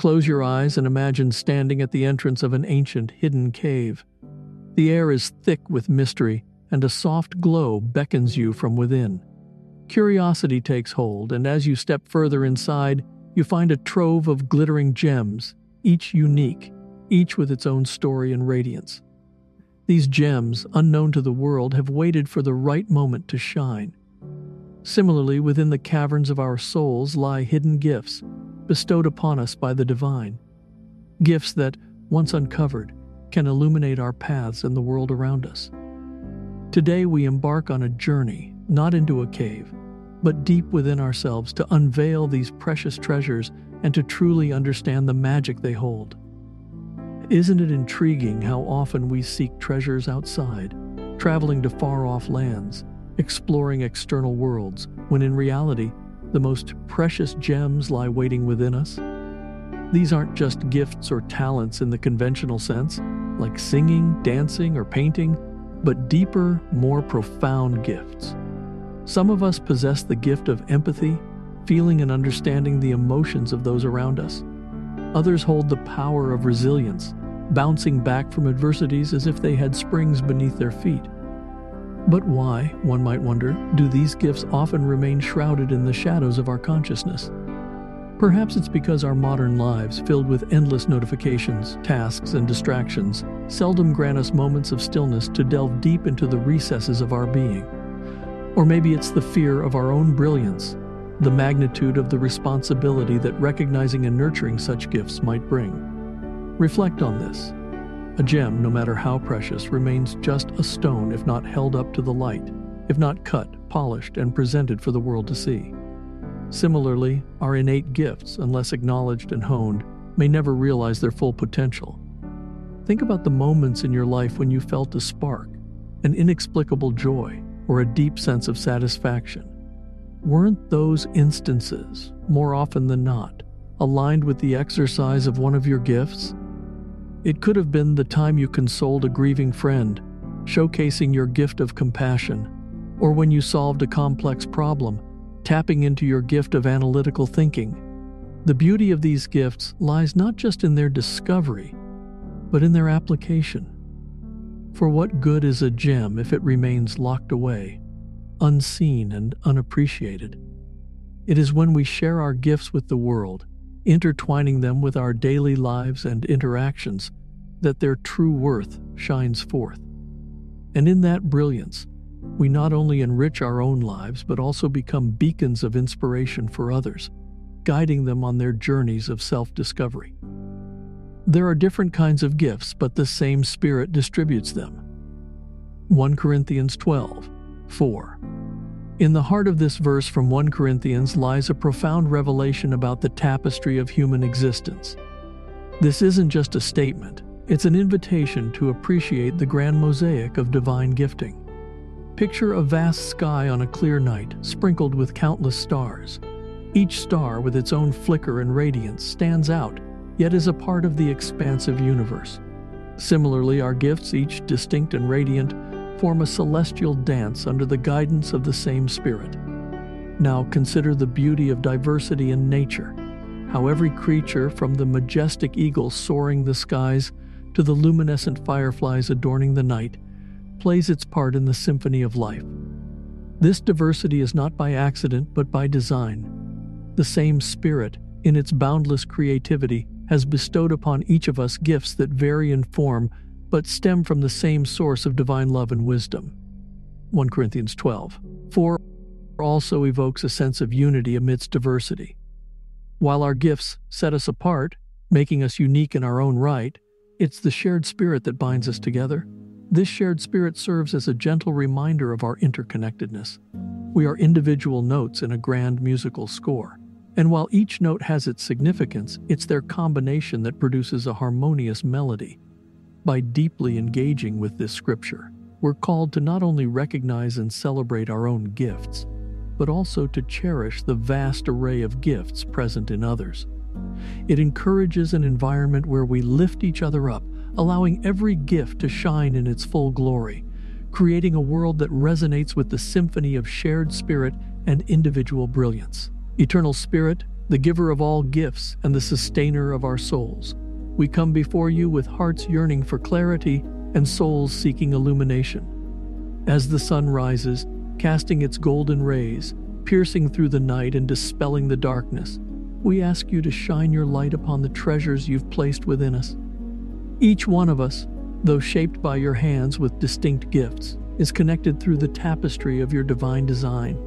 Close your eyes and imagine standing at the entrance of an ancient, hidden cave. The air is thick with mystery, and a soft glow beckons you from within. Curiosity takes hold, and as you step further inside, you find a trove of glittering gems, each unique, each with its own story and radiance. These gems, unknown to the world, have waited for the right moment to shine. Similarly, within the caverns of our souls lie hidden gifts, bestowed upon us by the divine. Gifts that, once uncovered, can illuminate our paths and the world around us. Today, we embark on a journey, not into a cave, but deep within ourselves to unveil these precious treasures and to truly understand the magic they hold. Isn't it intriguing how often we seek treasures outside, traveling to far off lands, exploring external worlds, when in reality, the most precious gems lie waiting within us? These aren't just gifts or talents in the conventional sense, like singing, dancing, or painting, but deeper, more profound gifts. Some of us possess the gift of empathy, feeling and understanding the emotions of those around us. Others hold the power of resilience, bouncing back from adversities as if they had springs beneath their feet. But why, one might wonder, do these gifts often remain shrouded in the shadows of our consciousness? Perhaps it's because our modern lives, filled with endless notifications, tasks, and distractions, seldom grant us moments of stillness to delve deep into the recesses of our being. Or maybe it's the fear of our own brilliance, the magnitude of the responsibility that recognizing and nurturing such gifts might bring. Reflect on this. A gem, no matter how precious, remains just a stone if not held up to the light, if not cut, polished, and presented for the world to see. Similarly, our innate gifts, unless acknowledged and honed, may never realize their full potential. Think about the moments in your life when you felt a spark, an inexplicable joy, or a deep sense of satisfaction. Weren't those instances, more often than not, aligned with the exercise of one of your gifts? It could have been the time you consoled a grieving friend, showcasing your gift of compassion, or when you solved a complex problem, tapping into your gift of analytical thinking. The beauty of these gifts lies not just in their discovery, but in their application. For what good is a gem if it remains locked away, unseen and unappreciated? It is when we share our gifts with the world, intertwining them with our daily lives and interactions, that their true worth shines forth. And in that brilliance, we not only enrich our own lives, but also become beacons of inspiration for others, guiding them on their journeys of self discovery. There are different kinds of gifts, but the same Spirit distributes them. 1 Corinthians 12 4. In the heart of this verse from 1 Corinthians lies a profound revelation about the tapestry of human existence. This isn't just a statement, it's an invitation to appreciate the grand mosaic of divine gifting. Picture a vast sky on a clear night, sprinkled with countless stars. Each star, with its own flicker and radiance, stands out, yet is a part of the expansive universe. Similarly, our gifts, each distinct and radiant, form a celestial dance under the guidance of the same Spirit. Now consider the beauty of diversity in nature, how every creature, from the majestic eagle soaring the skies to the luminescent fireflies adorning the night, plays its part in the symphony of life. This diversity is not by accident but by design. The same Spirit, in its boundless creativity, has bestowed upon each of us gifts that vary in form but stem from the same source of divine love and wisdom. 1 Corinthians 12. 4 also evokes a sense of unity amidst diversity. While our gifts set us apart, making us unique in our own right, it's the shared spirit that binds us together. This shared spirit serves as a gentle reminder of our interconnectedness. We are individual notes in a grand musical score. And while each note has its significance, it's their combination that produces a harmonious melody. By deeply engaging with this scripture, we're called to not only recognize and celebrate our own gifts, but also to cherish the vast array of gifts present in others. It encourages an environment where we lift each other up, allowing every gift to shine in its full glory, creating a world that resonates with the symphony of shared spirit and individual brilliance. Eternal Spirit, the giver of all gifts and the sustainer of our souls, we come before you with hearts yearning for clarity and souls seeking illumination. As the sun rises, casting its golden rays, piercing through the night and dispelling the darkness, we ask you to shine your light upon the treasures you've placed within us. Each one of us, though shaped by your hands with distinct gifts, is connected through the tapestry of your divine design.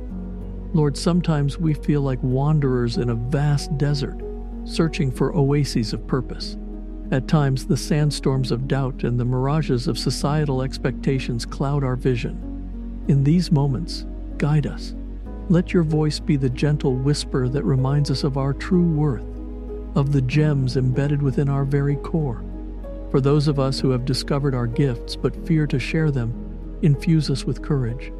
Lord, sometimes we feel like wanderers in a vast desert, searching for oases of purpose. At times, the sandstorms of doubt and the mirages of societal expectations cloud our vision. In these moments, guide us. Let your voice be the gentle whisper that reminds us of our true worth, of the gems embedded within our very core. For those of us who have discovered our gifts but fear to share them, infuse us with courage.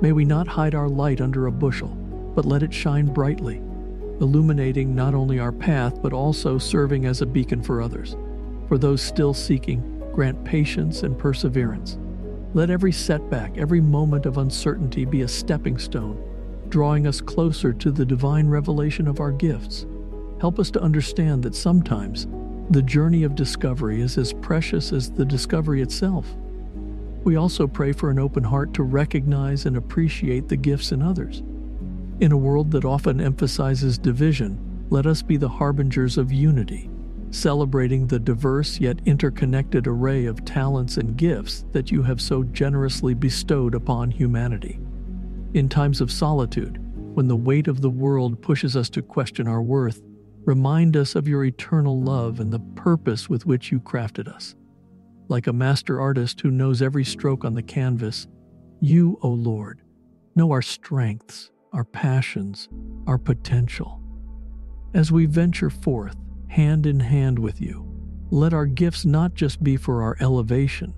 May we not hide our light under a bushel, but let it shine brightly, illuminating not only our path but also serving as a beacon for others. For those still seeking, grant patience and perseverance. Let every setback, every moment of uncertainty be a stepping stone, drawing us closer to the divine revelation of our gifts. Help us to understand that sometimes the journey of discovery is as precious as the discovery itself. We also pray for an open heart to recognize and appreciate the gifts in others. In a world that often emphasizes division, let us be the harbingers of unity, celebrating the diverse yet interconnected array of talents and gifts that you have so generously bestowed upon humanity. In times of solitude, when the weight of the world pushes us to question our worth, remind us of your eternal love and the purpose with which you crafted us. Like a master artist who knows every stroke on the canvas, you, O Lord, know our strengths, our passions, our potential. As we venture forth, hand in hand with you, let our gifts not just be for our elevation,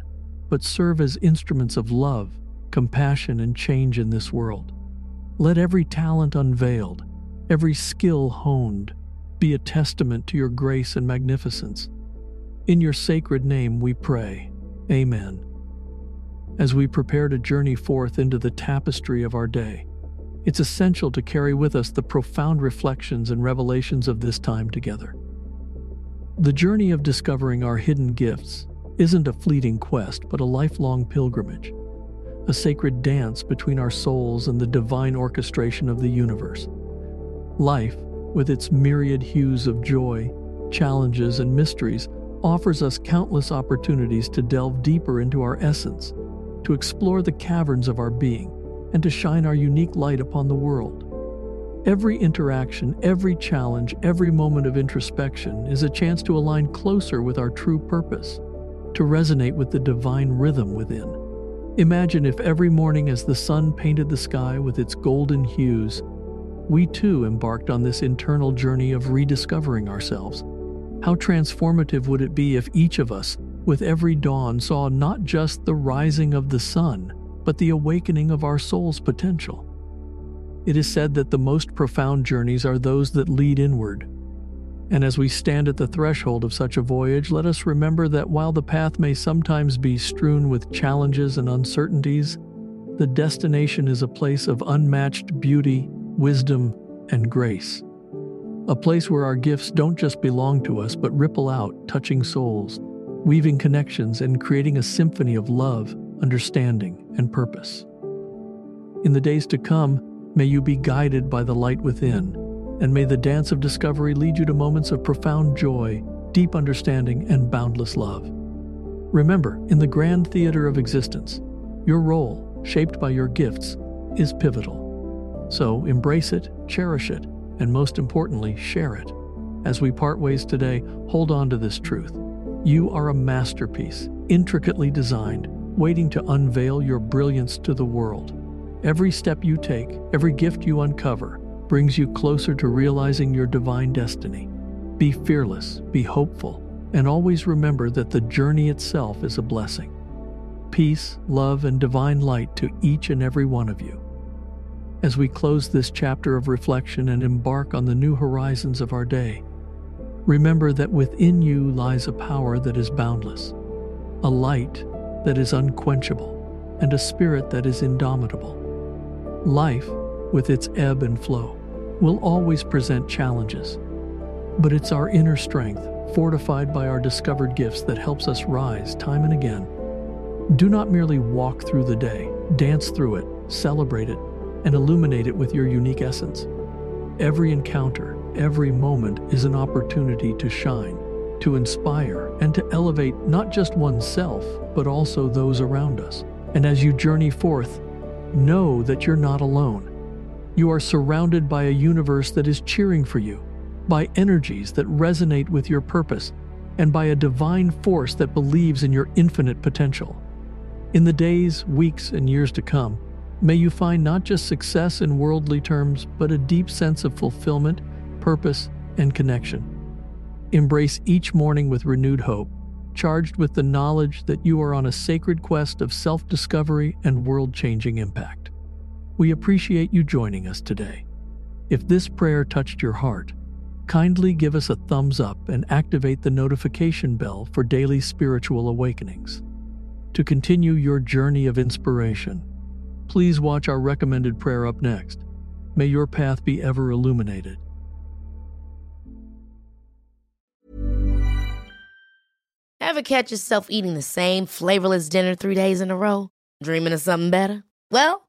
but serve as instruments of love, compassion, and change in this world. Let every talent unveiled, every skill honed, be a testament to your grace and magnificence. In your sacred name we pray. Amen. As we prepare to journey forth into the tapestry of our day, it's essential to carry with us the profound reflections and revelations of this time together. The journey of discovering our hidden gifts isn't a fleeting quest, but a lifelong pilgrimage, a sacred dance between our souls and the divine orchestration of the universe. Life, with its myriad hues of joy, challenges, and mysteries, offers us countless opportunities to delve deeper into our essence, to explore the caverns of our being, and to shine our unique light upon the world. Every interaction, every challenge, every moment of introspection is a chance to align closer with our true purpose, to resonate with the divine rhythm within. Imagine if every morning as the sun painted the sky with its golden hues, we too embarked on this internal journey of rediscovering ourselves how transformative would it be if each of us, with every dawn, saw not just the rising of the sun, but the awakening of our soul's potential? It is said that the most profound journeys are those that lead inward. And as we stand at the threshold of such a voyage, let us remember that while the path may sometimes be strewn with challenges and uncertainties, the destination is a place of unmatched beauty, wisdom, and grace. A place where our gifts don't just belong to us, but ripple out, touching souls, weaving connections, and creating a symphony of love, understanding, and purpose. In the days to come, may you be guided by the light within and may the dance of discovery lead you to moments of profound joy, deep understanding, and boundless love. Remember, in the grand theater of existence, your role, shaped by your gifts, is pivotal. So embrace it, cherish it, and most importantly, share it. As we part ways today, hold on to this truth. You are a masterpiece, intricately designed, waiting to unveil your brilliance to the world. Every step you take, every gift you uncover, brings you closer to realizing your divine destiny. Be fearless, be hopeful, and always remember that the journey itself is a blessing. Peace, love, and divine light to each and every one of you. As we close this chapter of reflection and embark on the new horizons of our day, remember that within you lies a power that is boundless, a light that is unquenchable, and a spirit that is indomitable. Life, with its ebb and flow, will always present challenges. But it's our inner strength, fortified by our discovered gifts, that helps us rise time and again. Do not merely walk through the day, dance through it, celebrate it, and illuminate it with your unique essence. Every encounter, every moment is an opportunity to shine, to inspire, and to elevate not just oneself, but also those around us. And as you journey forth, know that you're not alone. You are surrounded by a universe that is cheering for you, by energies that resonate with your purpose, and by a divine force that believes in your infinite potential. In the days, weeks, and years to come, may you find not just success in worldly terms, but a deep sense of fulfillment, purpose, and connection. Embrace each morning with renewed hope, charged with the knowledge that you are on a sacred quest of self discovery and world changing impact. We appreciate you joining us today. If this prayer touched your heart, kindly give us a thumbs up and activate the notification bell for daily spiritual awakenings. To continue your journey of inspiration, please watch our recommended prayer up next. May your path be ever illuminated. Ever catch yourself eating the same flavorless dinner three days in a row? Dreaming of something better? Well,